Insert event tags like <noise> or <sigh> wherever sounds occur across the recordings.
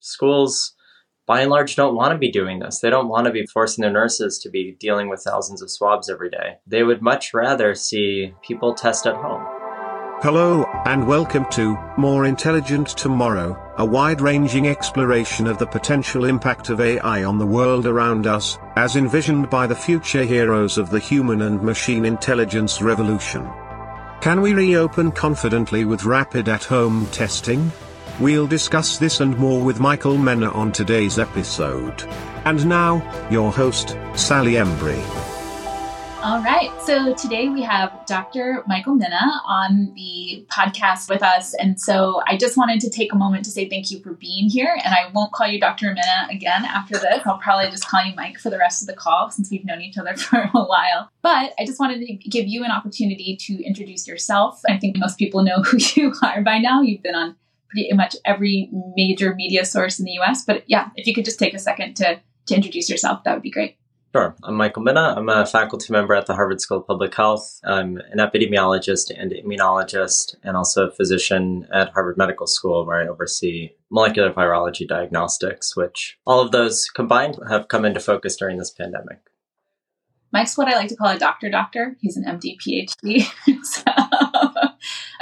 schools, by and large, don't want to be doing this. They don't want to be forcing their nurses to be dealing with thousands of swabs every day. They would much rather see people test at home. Hello, and welcome to More Intelligent Tomorrow, a wide ranging exploration of the potential impact of AI on the world around us, as envisioned by the future heroes of the human and machine intelligence revolution. Can we reopen confidently with rapid at home testing? We'll discuss this and more with Michael Mina on today's episode. And now, your host, Sally Embry. All right. So today we have Dr. Michael Mina on the podcast with us. And so I just wanted to take a moment to say thank you for being here. And I won't call you Dr. Mina again after this. I'll probably just call you Mike for the rest of the call since we've known each other <laughs> for a while. But I just wanted to give you an opportunity to introduce yourself. I think most people know <laughs> who you are by now. You've been on pretty much every major media source in the US. But yeah, if you could just take a second to, to introduce yourself, that would be great. Sure. I'm Michael Mina. I'm a faculty member at the Harvard School of Public Health. I'm an epidemiologist and immunologist, and also a physician at Harvard Medical School, where I oversee molecular virology diagnostics, which all of those combined have come into focus during this pandemic. Mike's what I like to call a doctor doctor. He's an MD PhD. <laughs> so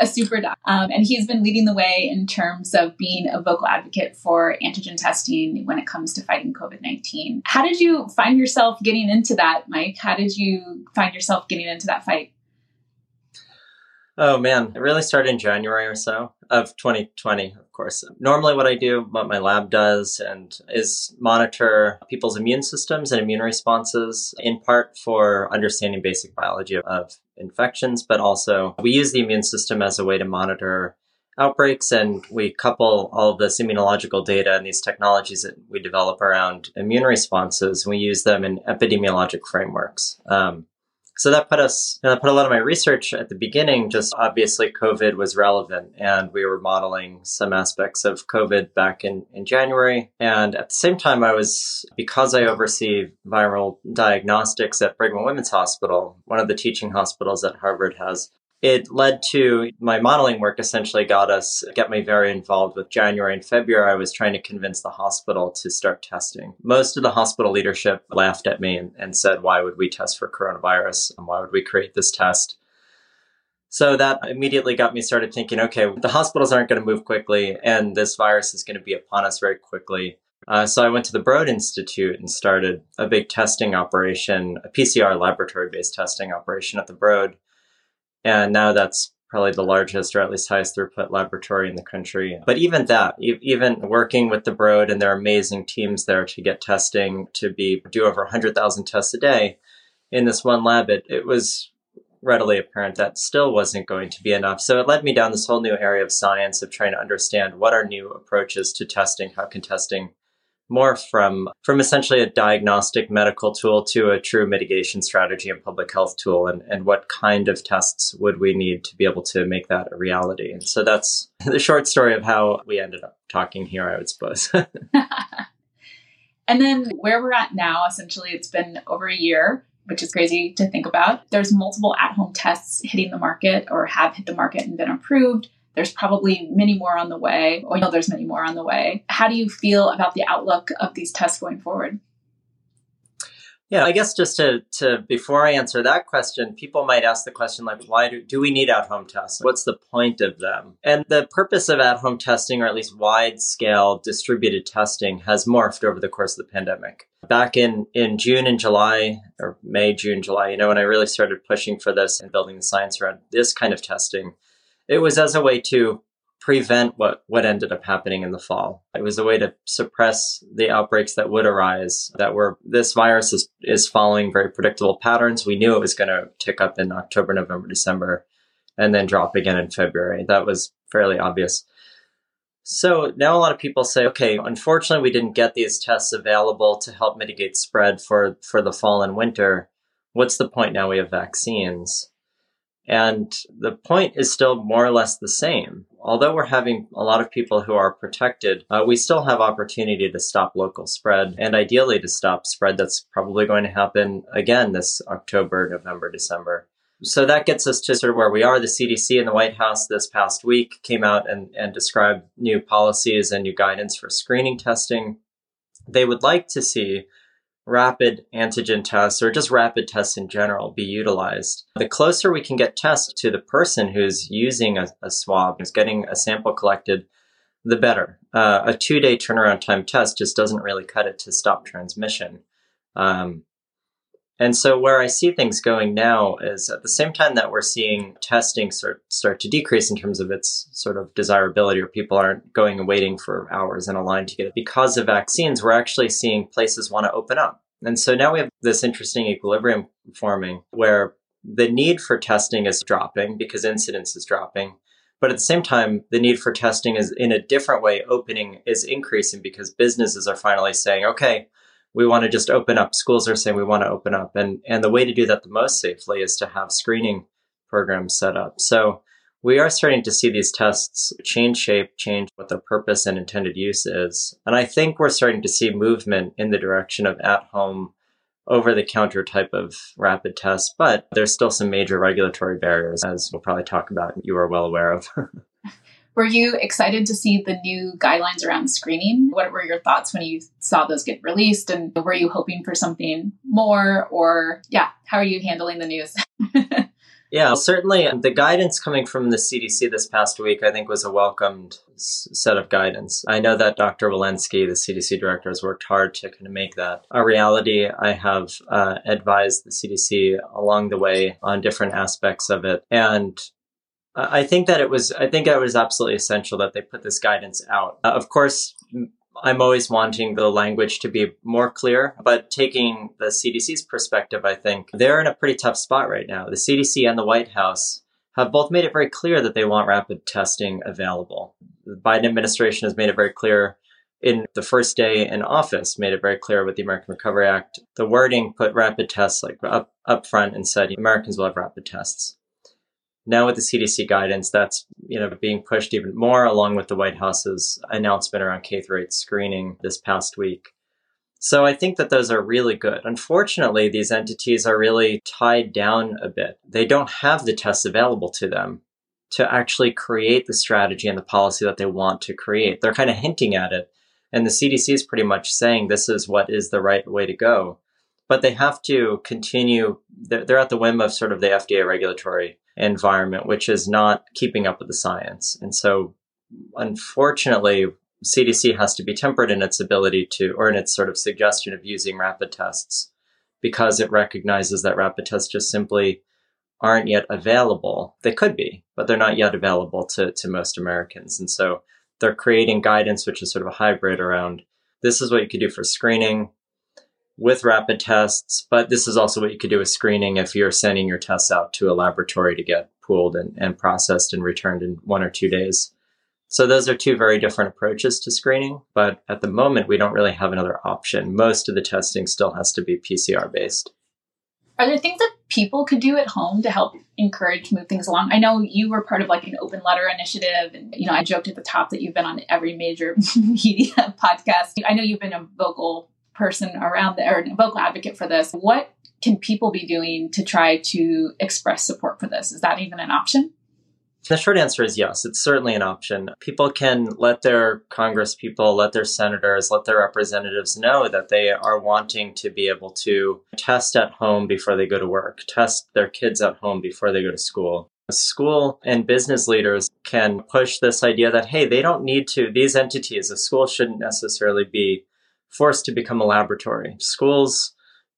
a super doc. Um, and he's been leading the way in terms of being a vocal advocate for antigen testing when it comes to fighting COVID 19. How did you find yourself getting into that, Mike? How did you find yourself getting into that fight? Oh man, it really started in January or so of 2020, of course. Normally, what I do, what my lab does, and is monitor people's immune systems and immune responses, in part for understanding basic biology of infections, but also we use the immune system as a way to monitor outbreaks and we couple all of this immunological data and these technologies that we develop around immune responses and we use them in epidemiologic frameworks um, so that put us, know, put a lot of my research at the beginning. Just obviously, COVID was relevant, and we were modeling some aspects of COVID back in in January. And at the same time, I was because I oversee viral diagnostics at Brigham and Women's Hospital, one of the teaching hospitals that Harvard has it led to my modeling work essentially got us get me very involved with january and february. I was trying to convince the hospital to start testing. Most of the hospital leadership laughed at me and, and said why would we test for coronavirus? And why would we create this test? So that immediately got me started thinking okay the hospitals aren't going to move quickly and this virus is going to be upon us very quickly. Uh, so I went to the Broad Institute and started a big testing operation, a PCR laboratory based testing operation at the Broad and now that's probably the largest or at least highest throughput laboratory in the country. But even that, even working with the Broad and their amazing teams there to get testing to be do over 100,000 tests a day in this one lab, it, it was readily apparent that still wasn't going to be enough. So it led me down this whole new area of science of trying to understand what are new approaches to testing, how can testing more from from essentially a diagnostic medical tool to a true mitigation strategy and public health tool and, and what kind of tests would we need to be able to make that a reality? And so that's <laughs> the short story of how we ended up talking here i would suppose. <laughs> And then where we're at now essentially it's been over a year which is crazy to think about. There's multiple at-home tests hitting the market or have hit the market and been approved there's probably many more on the way, oh, or you know there's many more on the way. How do you feel about the outlook of these tests going forward? Yeah, I guess just to, to before I answer that question, people might ask the question like, why do, do we need at home tests? What's the point of them? And the purpose of at home testing, or at least wide scale distributed testing, has morphed over the course of the pandemic. Back in, in June and July, or May, June, July, you know, when I really started pushing for this and building the science around this kind of testing, it was as a way to prevent what, what ended up happening in the fall. It was a way to suppress the outbreaks that would arise that were this virus is, is following very predictable patterns. We knew it was going to tick up in October, November, December, and then drop again in February. That was fairly obvious. So now a lot of people say, okay, unfortunately, we didn't get these tests available to help mitigate spread for, for the fall and winter. What's the point now we have vaccines? And the point is still more or less the same. Although we're having a lot of people who are protected, uh, we still have opportunity to stop local spread and ideally to stop spread that's probably going to happen again this October, November, December. so that gets us to sort of where we are. The CDC and the White House this past week came out and, and described new policies and new guidance for screening testing. They would like to see rapid antigen tests or just rapid tests in general be utilized. The closer we can get tests to the person who's using a, a swab, who's getting a sample collected, the better. Uh, a two day turnaround time test just doesn't really cut it to stop transmission. Um, and so where I see things going now is at the same time that we're seeing testing start, start to decrease in terms of its sort of desirability or people aren't going and waiting for hours in a line to get it. Because of vaccines, we're actually seeing places want to open up. And so now we have this interesting equilibrium forming where the need for testing is dropping because incidence is dropping. But at the same time, the need for testing is in a different way opening is increasing because businesses are finally saying, okay, we want to just open up. Schools are saying we want to open up. And, and the way to do that the most safely is to have screening programs set up. So we are starting to see these tests change shape, change what their purpose and intended use is. And I think we're starting to see movement in the direction of at home, over the counter type of rapid tests, but there's still some major regulatory barriers, as we'll probably talk about, you are well aware of. <laughs> Were you excited to see the new guidelines around screening? What were your thoughts when you saw those get released? And were you hoping for something more? Or, yeah, how are you handling the news? <laughs> Yeah, certainly the guidance coming from the CDC this past week, I think, was a welcomed set of guidance. I know that Dr. Walensky, the CDC director, has worked hard to kind of make that a reality. I have uh, advised the CDC along the way on different aspects of it. And I think that it was, I think it was absolutely essential that they put this guidance out. Uh, of course, I'm always wanting the language to be more clear, but taking the CDC's perspective, I think they're in a pretty tough spot right now. The CDC and the White House have both made it very clear that they want rapid testing available. The Biden administration has made it very clear in the first day in office, made it very clear with the American Recovery Act. The wording put rapid tests like up, up front and said Americans will have rapid tests. Now with the CDC guidance, that's you know being pushed even more, along with the White House's announcement around K through 8 screening this past week. So I think that those are really good. Unfortunately, these entities are really tied down a bit. They don't have the tests available to them to actually create the strategy and the policy that they want to create. They're kind of hinting at it. And the CDC is pretty much saying this is what is the right way to go. But they have to continue, they're, at the whim of sort of the FDA regulatory environment, which is not keeping up with the science. And so, unfortunately, CDC has to be tempered in its ability to, or in its sort of suggestion of using rapid tests, because it recognizes that rapid tests just simply aren't yet available. They could be, but they're not yet available to, to most Americans. And so they're creating guidance, which is sort of a hybrid around this is what you could do for screening with rapid tests, but this is also what you could do with screening if you're sending your tests out to a laboratory to get pooled and, and processed and returned in one or two days. So those are two very different approaches to screening, but at the moment we don't really have another option. Most of the testing still has to be PCR based. Are there things that people could do at home to help encourage move things along? I know you were part of like an open letter initiative and you know I joked at the top that you've been on every major <laughs> media podcast. I know you've been a vocal person around the, or vocal advocate for this. What can people be doing to try to express support for this? Is that even an option? The short answer is yes, it's certainly an option. People can let their Congress people, let their senators, let their representatives know that they are wanting to be able to test at home before they go to work, test their kids at home before they go to school. School and business leaders can push this idea that, hey, they don't need to, these entities, a school shouldn't necessarily be forced to become a laboratory. Schools,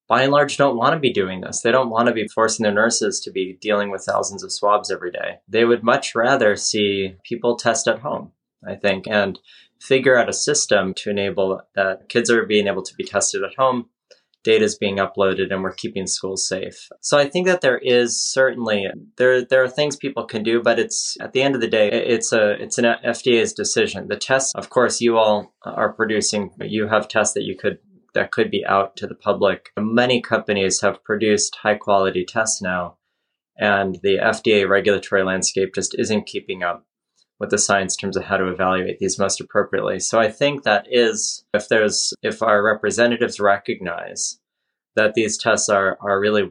by and large, don't want to be doing this. They don't want to be forcing their nurses to be dealing with thousands of swabs every day. They would much rather see people test at home, I think, and figure out a system to enable that kids are being able to be tested at home data is being uploaded and we're keeping schools safe. So I think that there is certainly there there are things people can do, but it's at the end of the day it's a it's an FDA's decision. The tests, of course, you all are producing. You have tests that you could that could be out to the public. Many companies have produced high quality tests now, and the FDA regulatory landscape just isn't keeping up with the science in terms of how to evaluate these most appropriately. So I think that is if there's if our representatives recognize that these tests are are really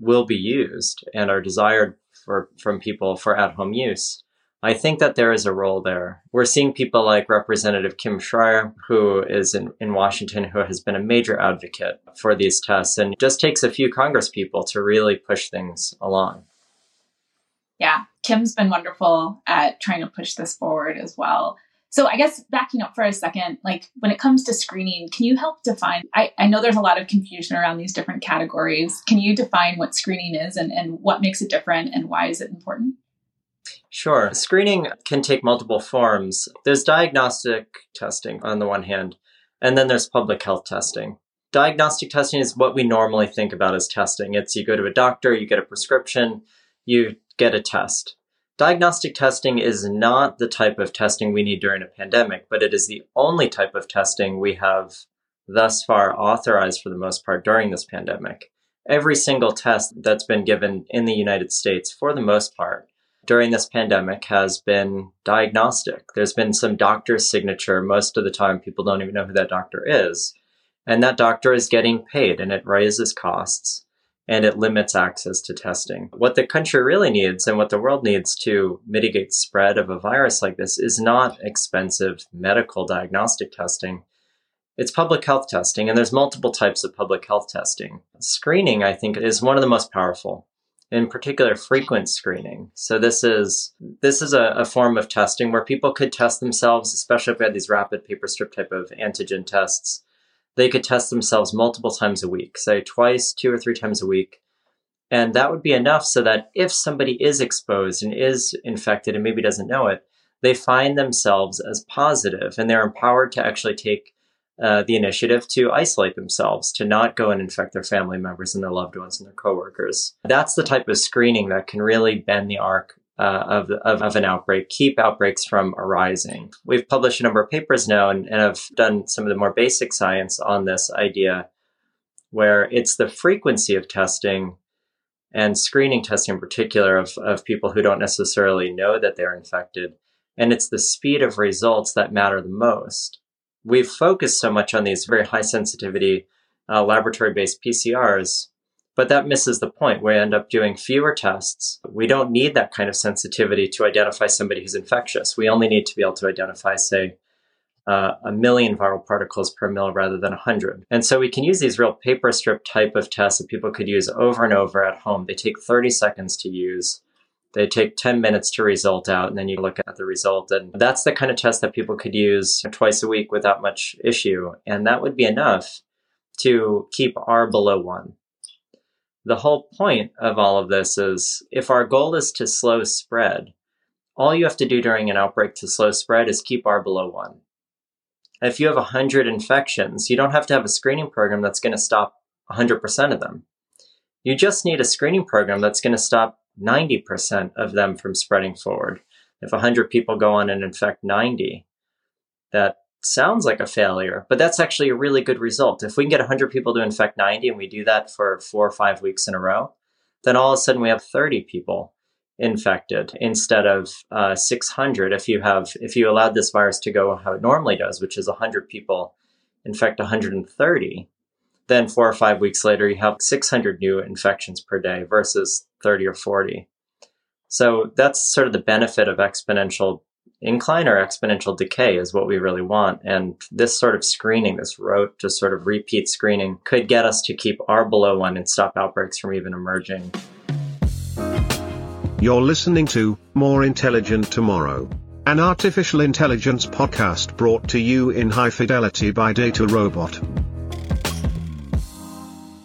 will be used and are desired for, from people for at home use. I think that there is a role there. We're seeing people like Representative Kim Schreier, who is in, in Washington, who has been a major advocate for these tests and just takes a few Congress people to really push things along. Yeah, Kim's been wonderful at trying to push this forward as well. So I guess backing up for a second, like when it comes to screening, can you help define? I, I know there's a lot of confusion around these different categories. Can you define what screening is and, and what makes it different and why is it important? Sure. Screening can take multiple forms. There's diagnostic testing on the one hand, and then there's public health testing. Diagnostic testing is what we normally think about as testing. It's you go to a doctor, you get a prescription, you get a test. Diagnostic testing is not the type of testing we need during a pandemic, but it is the only type of testing we have thus far authorized for the most part during this pandemic. Every single test that's been given in the United States, for the most part, during this pandemic has been diagnostic. There's been some doctor's signature. Most of the time, people don't even know who that doctor is. And that doctor is getting paid and it raises costs and it limits access to testing. What the country really needs and what the world needs to mitigate spread of a virus like this is not expensive medical diagnostic testing. It's public health testing, and there's multiple types of public health testing. Screening, I think, is one of the most powerful. In particular, frequent screening. So this is this is a, a form of testing where people could test themselves, especially if we had these rapid paper strip type of antigen tests they could test themselves multiple times a week, say twice, two or three times a week. And that would be enough so that if somebody is exposed and is infected and maybe doesn't know it, they find themselves as positive and they're empowered to actually take uh, the initiative to isolate themselves, to not go and infect their family members and their loved ones and their coworkers. That's the type of screening that can really bend the arc uh, of, of, of, an outbreak, keep outbreaks from arising. We've published a number of papers now and, and have done some of the more basic science on this idea where it's the frequency of testing and screening testing in particular of, of people who don't necessarily know that they're infected. And it's the speed of results that matter the most. We've focused so much on these very high sensitivity uh, laboratory based PCRs but that misses the point. We end up doing fewer tests. We don't need that kind of sensitivity to identify somebody who's infectious. We only need to be able to identify, say, uh, a million viral particles per mil rather than 100. And so we can use these real paper strip type of tests that people could use over and over at home. They take 30 seconds to use. They take 10 minutes to result out, and then you look at the result. And that's the kind of test that people could use twice a week without much issue. And that would be enough to keep R below one the whole point of all of this is if our goal is to slow spread, all you have to do during an outbreak to slow spread is keep R below one. If you have 100 infections, you don't have to have a screening program that's going to stop 100% of them. You just need a screening program that's going to stop 90% of them from spreading forward. If 100 people go on and infect 90, that sounds like a failure, but that's actually a really good result. If we can get 100 people to infect 90 and we do that for four or five weeks in a row, then all of a sudden we have 30 people infected instead of uh, 600 if you have if you allowed this virus to go how it normally does which is 100 people infect 130 then four or five weeks later you have 600 new infections per day versus 30 or 40 so that's sort of the benefit of exponential incline or exponential decay is what we really want. And this sort of screening, this rote to sort of repeat screening, could get us to keep R below one and stop outbreaks from even emerging. You're listening to More Intelligent Tomorrow, an artificial intelligence podcast brought to you in high fidelity by DataRobot.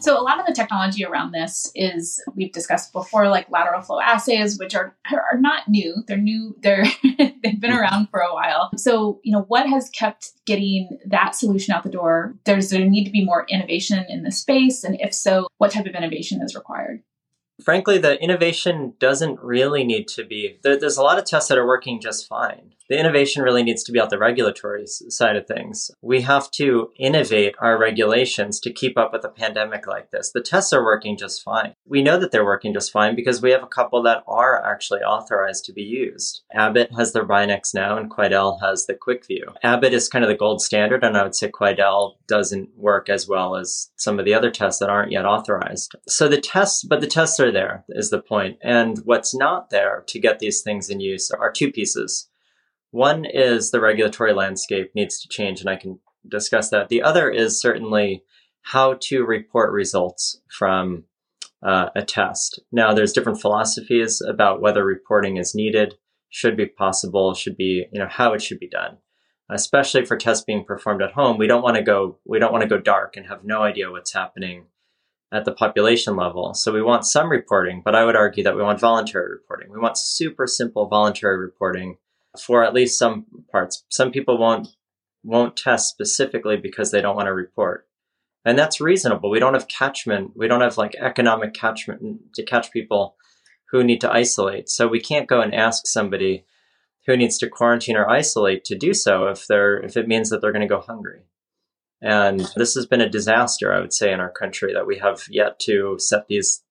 So a lot of the technology around this is we've discussed before, like lateral flow assays, which are are not new. They're new. They're <laughs> they've been around for a while. So you know what has kept getting that solution out the door? There's there need to be more innovation in the space, and if so, what type of innovation is required? Frankly, the innovation doesn't really need to be. There, there's a lot of tests that are working just fine. The innovation really needs to be out the regulatory side of things. We have to innovate our regulations to keep up with a pandemic like this. The tests are working just fine. We know that they're working just fine because we have a couple that are actually authorized to be used. Abbott has the BinaxNOW, and Quidel has the QuickVue. Abbott is kind of the gold standard, and I would say Quidel doesn't work as well as some of the other tests that aren't yet authorized. So the tests, but the tests are there, is the point. And what's not there to get these things in use are two pieces. One is the regulatory landscape needs to change, and I can discuss that. The other is certainly how to report results from uh, a test. Now, there's different philosophies about whether reporting is needed, should be possible, should be, you know, how it should be done. Especially for tests being performed at home, we don't want to go, we don't want to go dark and have no idea what's happening at the population level. So we want some reporting, but I would argue that we want voluntary reporting. We want super simple voluntary reporting for at least some parts. Some people won't won't test specifically because they don't want to report. And that's reasonable. We don't have catchment. We don't have like economic catchment to catch people who need to isolate. So we can't go and ask somebody who needs to quarantine or isolate to do so if they're if it means that they're going to go hungry. And this has been a disaster, I would say, in our country that we have yet to set these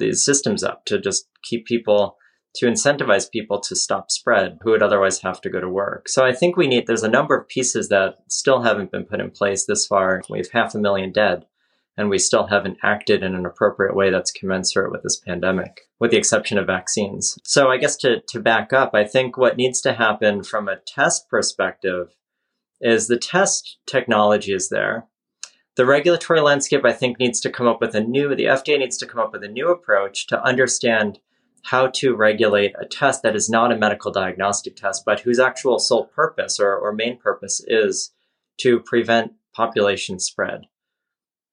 these systems up to just keep people to incentivize people to stop spread who would otherwise have to go to work. So I think we need, there's a number of pieces that still haven't been put in place this far. We have half a million dead and we still haven't acted in an appropriate way that's commensurate with this pandemic, with the exception of vaccines. So I guess to, to back up, I think what needs to happen from a test perspective is the test technology is there. The regulatory landscape, I think, needs to come up with a new, the FDA needs to come up with a new approach to understand how to regulate a test that is not a medical diagnostic test, but whose actual sole purpose or, or main purpose is to prevent population spread.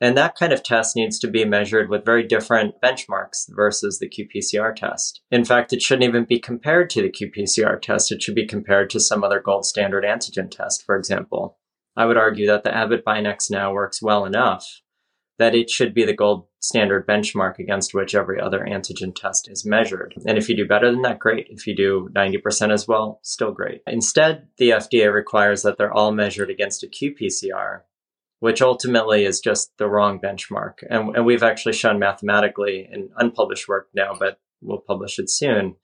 And that kind of test needs to be measured with very different benchmarks versus the qPCR test. In fact, it shouldn't even be compared to the qPCR test. It should be compared to some other gold standard antigen test, for example. I would argue that the Abbott BinaxNOW works well enough that it should be the gold standard benchmark against which every other antigen test is measured. And if you do better than that, great. If you do 90% as well, still great. Instead, the FDA requires that they're all measured against a qPCR, which ultimately is just the wrong benchmark. And, and we've actually shown mathematically in unpublished work now, but we'll publish it soon,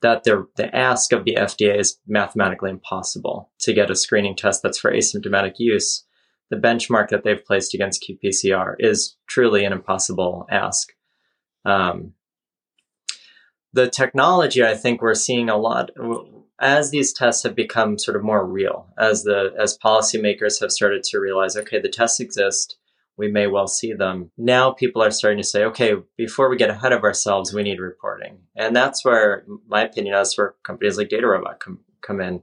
that the, the ask of the FDA is mathematically impossible to get a screening test that's for asymptomatic use the benchmark that they've placed against qPCR is truly an impossible ask. Um, the technology, I think we're seeing a lot as these tests have become sort of more real, as the as policymakers have started to realize, okay, the tests exist, we may well see them. Now people are starting to say, okay, before we get ahead of ourselves, we need reporting, and that's where my opinion is where companies like DataRobot come come in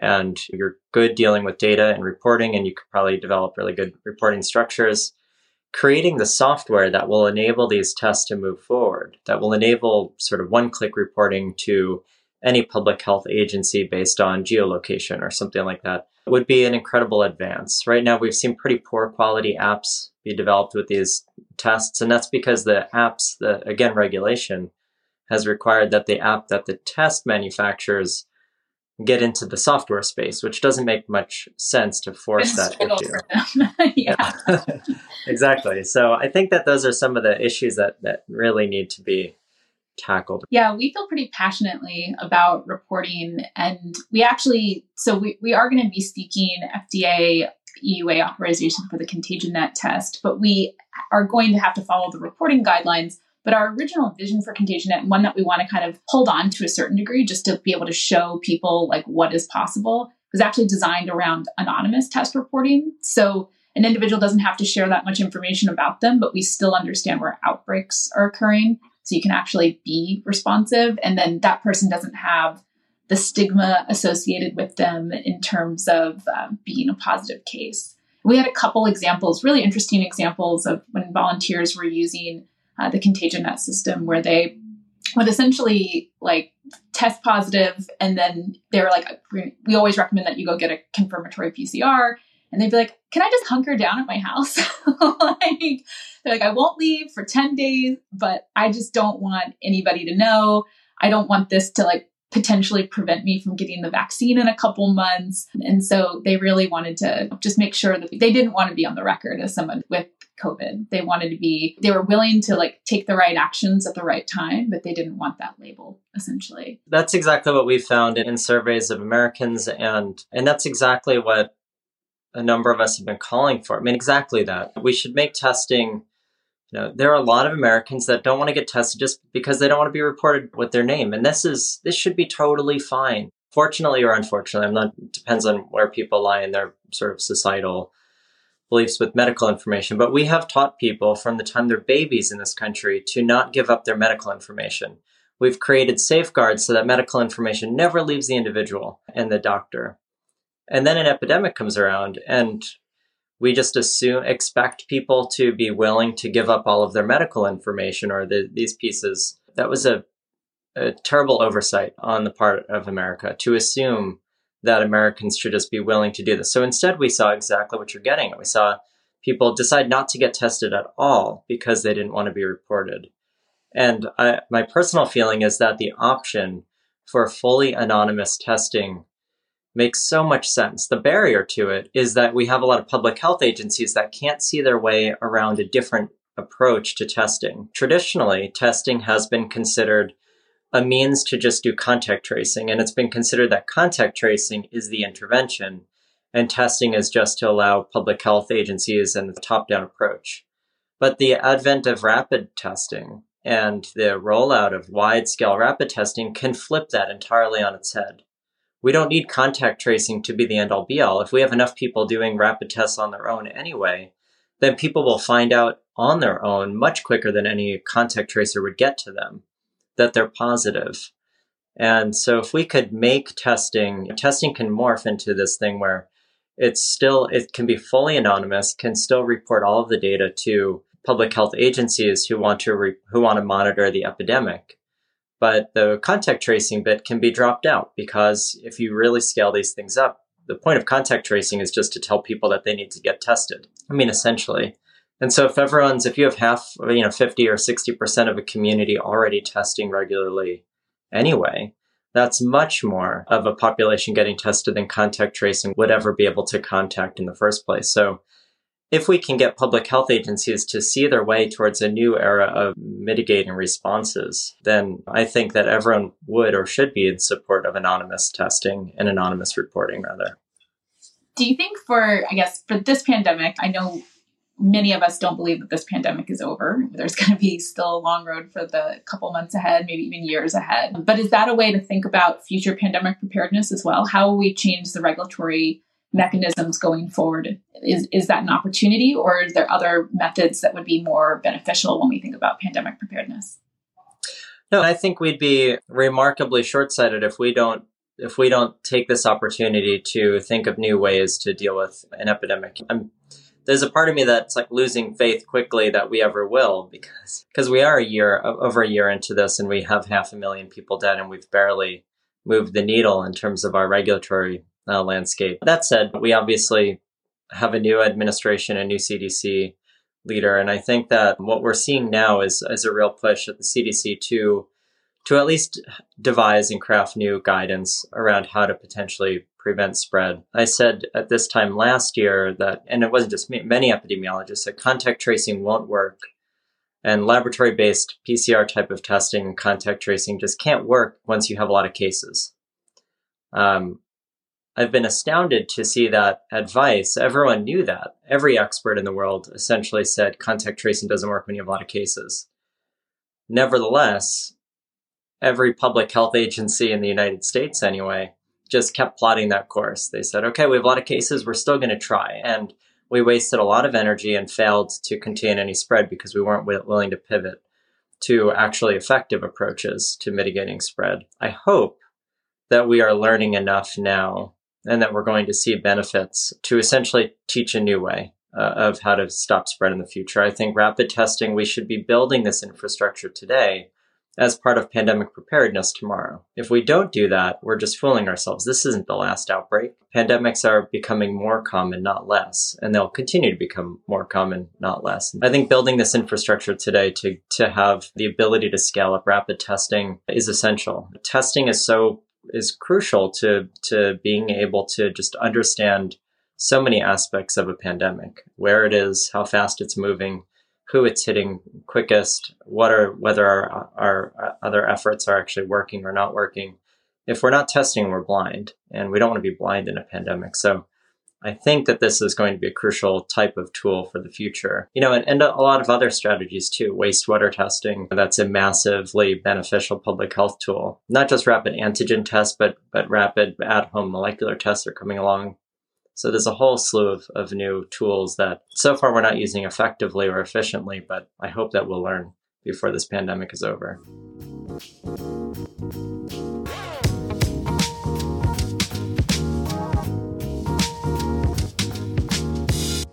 and you're good dealing with data and reporting, and you could probably develop really good reporting structures. Creating the software that will enable these tests to move forward, that will enable sort of one click reporting to any public health agency based on geolocation or something like that would be an incredible advance. Right now, we've seen pretty poor quality apps be developed with these tests, and that's because the apps, the again regulation, has required that the app that the test manufacturers get into the software space, which doesn't make much sense to force that issue. <laughs> yeah, <laughs> exactly. So I think that those are some of the issues that that really need to be tackled. Yeah, we feel pretty passionately about reporting, and we actually so we we are going to be seeking FDA EUA authorization for the ContagionNet test, but we are going to have to follow the reporting guidelines but our original vision for ContagionNet, one that we want to kind of hold on to a certain degree just to be able to show people like what is possible, was actually designed around anonymous test reporting. So an individual doesn't have to share that much information about them, but we still understand where outbreaks are occurring. So you can actually be responsive. And then that person doesn't have the stigma associated with them in terms of uh, being a positive case. We had a couple examples, really interesting examples of when volunteers were using uh, the ContagionNet system where they would essentially like test positive and then they were like we always recommend that you go get a confirmatory pcr and they'd be like, "Can I just hunker down at my house?" <laughs> like they're like, "I won't leave for 10 days, but I just don't want anybody to know. I don't want this to like potentially prevent me from getting the vaccine in a couple months." And so they really wanted to just make sure that they didn't want to be on the record as someone with COVID. They wanted to be, they were willing to like take the right actions at the right time, but they didn't want that label essentially. That's exactly what we found in surveys of Americans and and that's exactly what a number of us have been calling for. I mean exactly that. We should make testing you know, there are a lot of Americans that don't want to get tested just because they don't want to be reported with their name. And this is this should be totally fine. Fortunately or unfortunately, I'm not depends on where people lie in their sort of societal beliefs with medical information, but we have taught people from the time they're babies in this country to not give up their medical information. We've created safeguards so that medical information never leaves the individual and the doctor. And then an epidemic comes around and we just assume expect people to be willing to give up all of their medical information or the, these pieces. That was a, a terrible oversight on the part of America to assume that Americans should just be willing to do this. So instead, we saw exactly what you're getting. We saw people decide not to get tested at all because they didn't want to be reported. And I, my personal feeling is that the option for fully anonymous testing makes so much sense. The barrier to it is that we have a lot of public health agencies that can't see their way around a different approach to testing. Traditionally, testing has been considered a means to just do contact tracing. And it's been considered that contact tracing is the intervention and testing is just to allow public health agencies and the top down approach. But the advent of rapid testing and the rollout of wide scale rapid testing can flip that entirely on its head. We don't need contact tracing to be the end all be all. If we have enough people doing rapid tests on their own anyway, then people will find out on their own much quicker than any contact tracer would get to them that they're positive. And so if we could make testing, testing can morph into this thing where it's still, it can be fully anonymous, can still report all of the data to public health agencies who want to, re, who want to monitor the epidemic. But the contact tracing bit can be dropped out because if you really scale these things up, the point of contact tracing is just to tell people that they need to get tested. I mean, essentially. And so if everyone's, if you have half, you know, 50 or 60% of a community already testing regularly anyway, that's much more of a population getting tested than contact tracing would ever be able to contact in the first place. So if we can get public health agencies to see their way towards a new era of mitigating responses, then I think that everyone would or should be in support of anonymous testing and anonymous reporting rather. Do you think for, I guess, for this pandemic, I know many of us don't believe that this pandemic is over. There's <laughs> going to be still a long road for the couple months ahead, maybe even years ahead. But is that a way to think about future pandemic preparedness as well? How will we change the regulatory mechanisms going forward? Is, is that an opportunity or is there other methods that would be more beneficial when we think about pandemic preparedness? No, I think we'd be remarkably short-sighted if we don't if we don't take this opportunity to think of new ways to deal with an epidemic. I'm there's a part of me that's like losing faith quickly that we ever will because because we are a year over a year into this and we have half a million people dead and we've barely moved the needle in terms of our regulatory uh, landscape. That said, we obviously have a new administration, a new CDC leader, and I think that what we're seeing now is is a real push at the CDC to to at least devise and craft new guidance around how to potentially prevent spread. I said at this time last year that, and it wasn't just me, many epidemiologists that contact tracing won't work. And laboratory based PCR type of testing and contact tracing just can't work once you have a lot of cases. Um, I've been astounded to see that advice. Everyone knew that. Every expert in the world essentially said contact tracing doesn't work when you have a lot of cases. Nevertheless, every public health agency in the United States, anyway, just kept plotting that course. They said, okay, we have a lot of cases, we're still going to try. And we wasted a lot of energy and failed to contain any spread because we weren't willing to pivot to actually effective approaches to mitigating spread. I hope that we are learning enough now and that we're going to see benefits to essentially teach a new way uh, of how to stop spread in the future. I think rapid testing, we should be building this infrastructure today as part of pandemic preparedness tomorrow. If we don't do that, we're just fooling ourselves. This isn't the last outbreak. Pandemics are becoming more common, not less, and they'll continue to become more common, not less. I think building this infrastructure today to, to have the ability to scale up rapid testing is essential. Testing is so is crucial to to being able to just understand so many aspects of a pandemic, where it is, how fast it's moving, who it's hitting quickest, what are whether our, our uh, other efforts are actually working or not working. If we're not testing, we're blind, and we don't want to be blind in a pandemic. So I think that this is going to be a crucial type of tool for the future. You know, and, and a lot of other strategies too. Wastewater testing, that's a massively beneficial public health tool. Not just rapid antigen tests, but but rapid at-home molecular tests are coming along so there's a whole slew of, of new tools that so far we're not using effectively or efficiently, but I hope that we'll learn before this pandemic is over.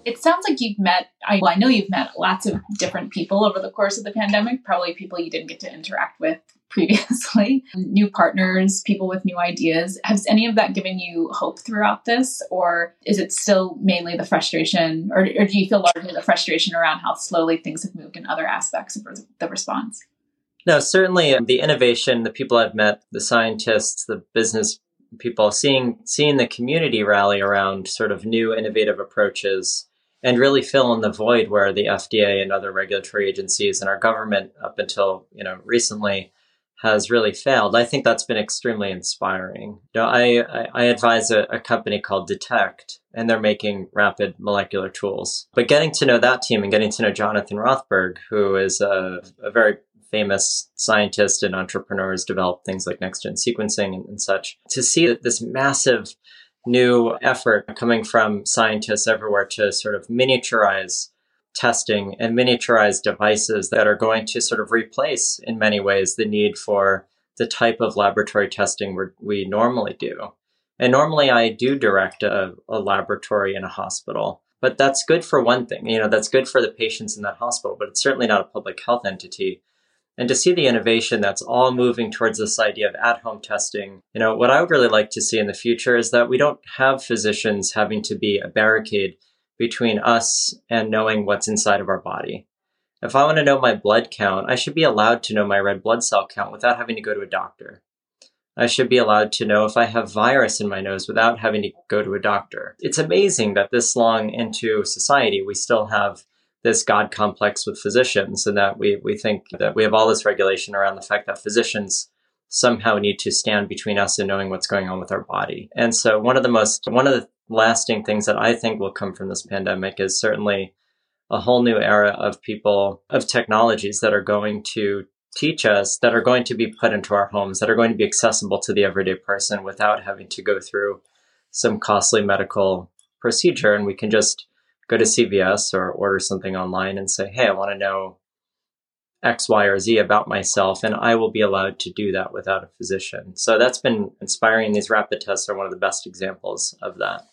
It sounds like you've met, I, well, I know you've met lots of different people over the course of the pandemic, probably people you didn't get to interact with <laughs> previously, new partners, people with new ideas. Has any of that given you hope throughout this, or is it still mainly the frustration, or, or do you feel largely the frustration around how slowly things have moved in other aspects of the response? No, certainly um, the innovation, the people I've met, the scientists, the business people, seeing seeing the community rally around sort of new innovative approaches and really fill in the void where the FDA and other regulatory agencies and our government up until you know recently has really failed. I think that's been extremely inspiring. You know, I, I, advise a, a, company called Detect, and they're making rapid molecular tools. But getting to know that team and getting to know Jonathan Rothberg, who is a, a very famous scientist and entrepreneur, has developed things like next gen sequencing and, and such, to see that this massive new effort coming from scientists everywhere to sort of miniaturize testing and miniaturize devices that are going to sort of replace, in many ways, the need for the type of laboratory testing we normally do. And normally I do direct a, a, laboratory in a hospital, but that's good for one thing. You know, that's good for the patients in that hospital, but it's certainly not a public health entity. And to see the innovation that's all moving towards this idea of at home testing, you know, what I would really like to see in the future is that we don't have physicians having to be a barricade between us and knowing what's inside of our body. If I want to know my blood count, I should be allowed to know my red blood cell count without having to go to a doctor. I should be allowed to know if I have virus in my nose without having to go to a doctor. It's amazing that this long into society, we still have this God complex with physicians and that we, we think that we have all this regulation around the fact that physicians somehow need to stand between us and knowing what's going on with our body. And so one of the most, one of the lasting things that I think will come from this pandemic is certainly a whole new era of people, of technologies that are going to teach us, that are going to be put into our homes, that are going to be accessible to the everyday person without having to go through some costly medical procedure. And we can just go to CVS or order something online and say, hey, I want to know X, Y, or Z about myself, and I will be allowed to do that without a physician. So that's been inspiring. These rapid tests are one of the best examples of that.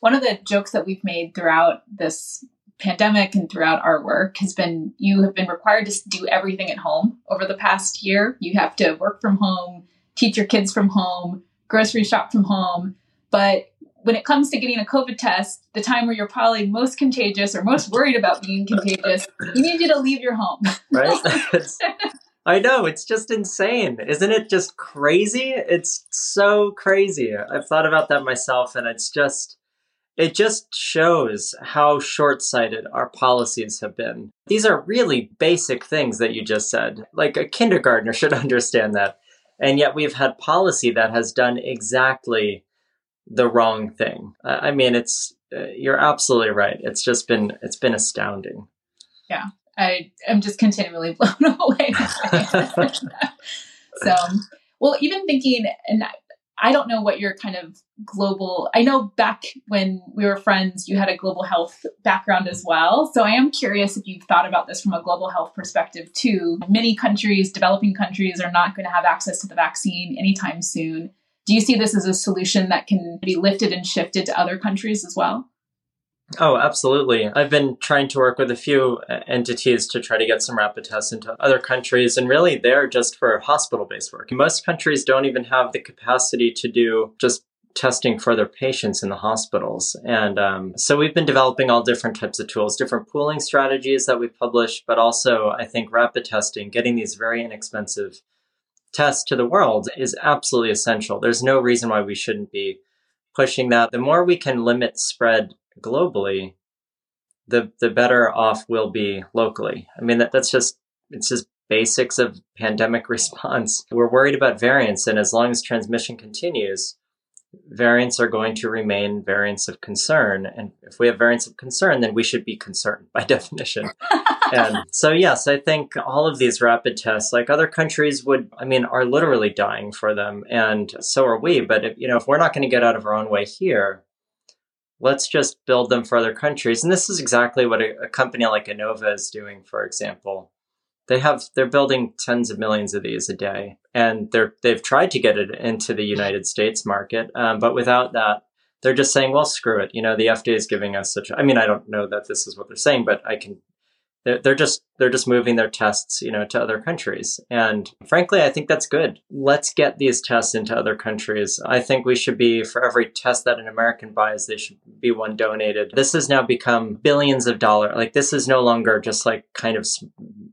One of the jokes that we've made throughout this pandemic and throughout our work has been you have been required to do everything at home over the past year. You have to work from home, teach your kids from home, grocery shop from home. But when it comes to getting a COVID test, the time where you're probably most contagious or most worried about being contagious, you need you to leave your home. Right? <laughs> <laughs> I know, it's just insane. Isn't it just crazy? It's so crazy. I've thought about that myself and it's just it just shows how short sighted our policies have been. These are really basic things that you just said. Like a kindergartner should <laughs> understand that. And yet we've had policy that has done exactly the wrong thing. I mean, it's, uh, you're absolutely right. It's just been, it's been astounding. Yeah. I am just continually <laughs> blown away. so, well, even thinking, and I don't know what your kind of global, I know back when we were friends, you had a global health background as well. So I am curious if you've thought about this from a global health perspective too. Many countries, developing countries, are not going to have access to the vaccine anytime soon. Do you see this as a solution that can be lifted and shifted to other countries as well? Oh, absolutely. I've been trying to work with a few uh, entities to try to get some rapid tests into other countries, and really they're just for hospital based work. Most countries don't even have the capacity to do just testing for their patients in the hospitals. And um, so we've been developing all different types of tools, different pooling strategies that we've published, but also I think rapid testing, getting these very inexpensive tests to the world is absolutely essential. There's no reason why we shouldn't be pushing that. The more we can limit spread globally, the the better off we'll be locally. I mean that, that's just it's just basics of pandemic <laughs> response. We're worried about variants and as long as transmission continues, variants are going to remain variants of concern. And if we have variants of concern, then we should be concerned <laughs> by definition. <laughs> and so, yes, I think all of these rapid tests, like other countries would, I mean, are literally dying for them. And so are we. But, if, you know, if we're not going to get out of our own way here, let's just build them for other countries. And this is exactly what a, a company like Innova is doing, for example they have they're building tens of millions of these a day and they're they've tried to get it into the united states market um, but without that they're just saying well screw it you know the fda is giving us such i mean i don't know that this is what they're saying but i can they're, they're just they're just moving their tests you know to other countries. And frankly i think that's good. Let's get these tests into other countries. I think we should be for every test that an american buys they should be one donated. This has now become billions of dollars like this is no longer just like kind of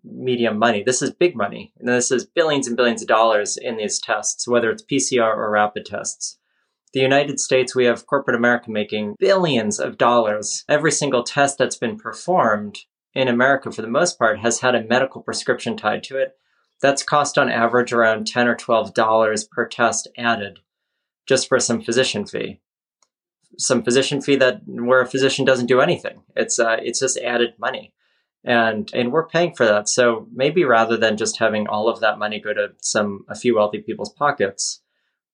medium money. This is big money. And this is billions and billions of dollars in these tests whether it's pcr or rapid tests. The United States, we have corporate America making billions of dollars. Every single test that's been performed in America, for the most part, has had a medical prescription tied to it. That's cost on average around ten or twelve dollars per test added, just for some physician fee. Some physician fee that where a physician doesn't do anything. It's uh, it's just added money, and and we're paying for that. So maybe rather than just having all of that money go to some a few wealthy people's pockets,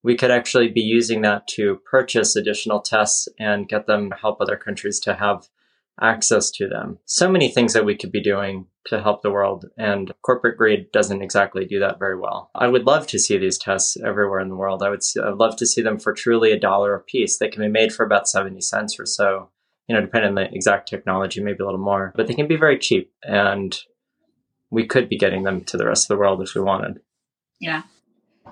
we could actually be using that to purchase additional tests and get them to help other countries to have access to them. So many things that we could be doing to help the world, and corporate greed doesn't exactly do that very well. I would love to see these tests everywhere in the world. I would I'd love to see them for truly a dollar a piece. They can be made for about 70 cents or so, you know, depending on the exact technology, maybe a little more, but they can be very cheap, and we could be getting them to the rest of the world if we wanted. Yeah.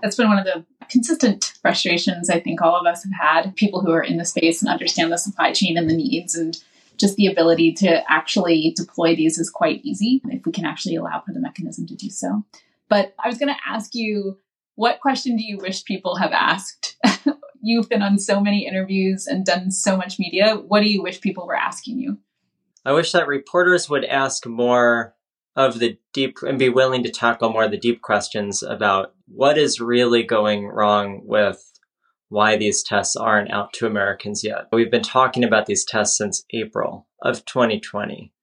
That's been one of the consistent frustrations I think all of us have had. People who are in the space and understand the supply chain and the needs and just the ability to actually deploy these is quite easy if we can actually allow for the mechanism to do so. But I was going to ask you, what question do you wish people have asked? <laughs> You've been on so many interviews and done so much media. What do you wish people were asking you? I wish that reporters would ask more of the deep and be willing to tackle more of the deep questions about what is really going wrong with why these tests aren't out to Americans yet. We've been talking about these tests since April of 2020.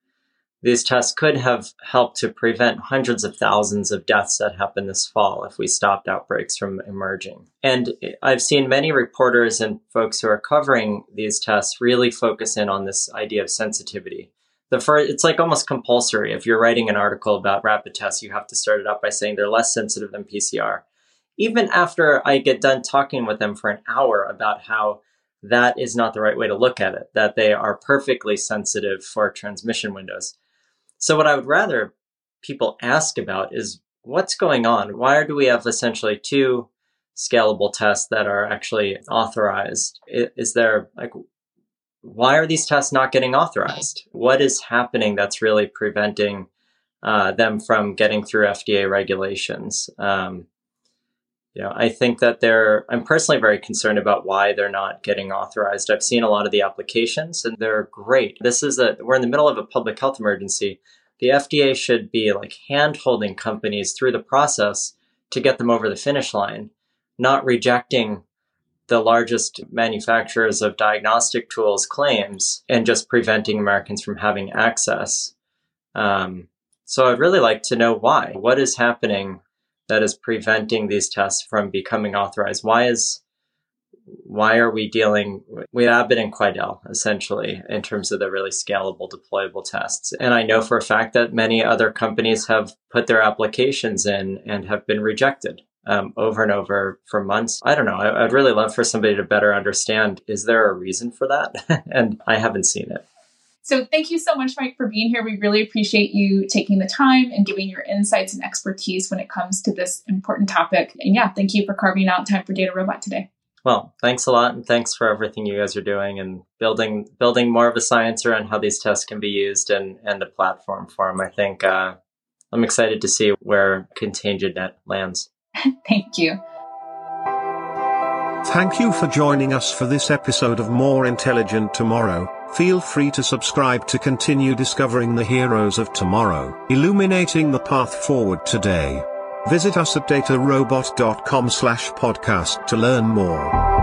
These tests could have helped to prevent hundreds of thousands of deaths that happened this fall if we stopped outbreaks from emerging. And I've seen many reporters and folks who are covering these tests really focus in on this idea of sensitivity. The first, it's like almost compulsory. If you're writing an article about rapid tests, you have to start it up by saying they're less sensitive than PCR even after I get done talking with them for an hour about how that is not the right way to look at it, that they are perfectly sensitive for transmission windows. So, what I would rather people ask about is what's going on? Why do we have essentially two scalable tests that are actually authorized? Is there like, why are these tests not getting authorized? What is happening that's really preventing uh, them from getting through FDA regulations? Um, know, I think that they're, I'm personally very concerned about why they're not getting authorized. I've seen a lot of the applications and they're great. This is a, we're in the middle of a public health emergency. The FDA should be like hand holding companies through the process to get them over the finish line, not rejecting the largest manufacturers of diagnostic tools claims and just preventing Americans from having access. Um, so I'd really like to know why. What is happening that is preventing these tests from becoming authorized? Why is why are we dealing with Abbott and Quidel essentially in terms of the really scalable deployable tests? And I know for a fact that many other companies have put their applications in and have been rejected um, over and over for months. I don't know. I, would really love for somebody to better understand is there a reason for that? <laughs> and I haven't seen it. So thank you so much, Mike, for being here. We really appreciate you taking the time and giving your insights and expertise when it comes to this important topic. And yeah, thank you for carving out time for DataRobot today. Well, thanks a lot, and thanks for everything you guys are doing and building building more of a science around how these tests can be used and and a platform for them. I think uh, I'm excited to see where ContagionNet lands. <laughs> Thank you. Thank you for joining us for this episode of More Intelligent Tomorrow. Feel free to subscribe to continue discovering the heroes of tomorrow, illuminating the path forward today. Visit us at datarobot.com slash podcast to learn more.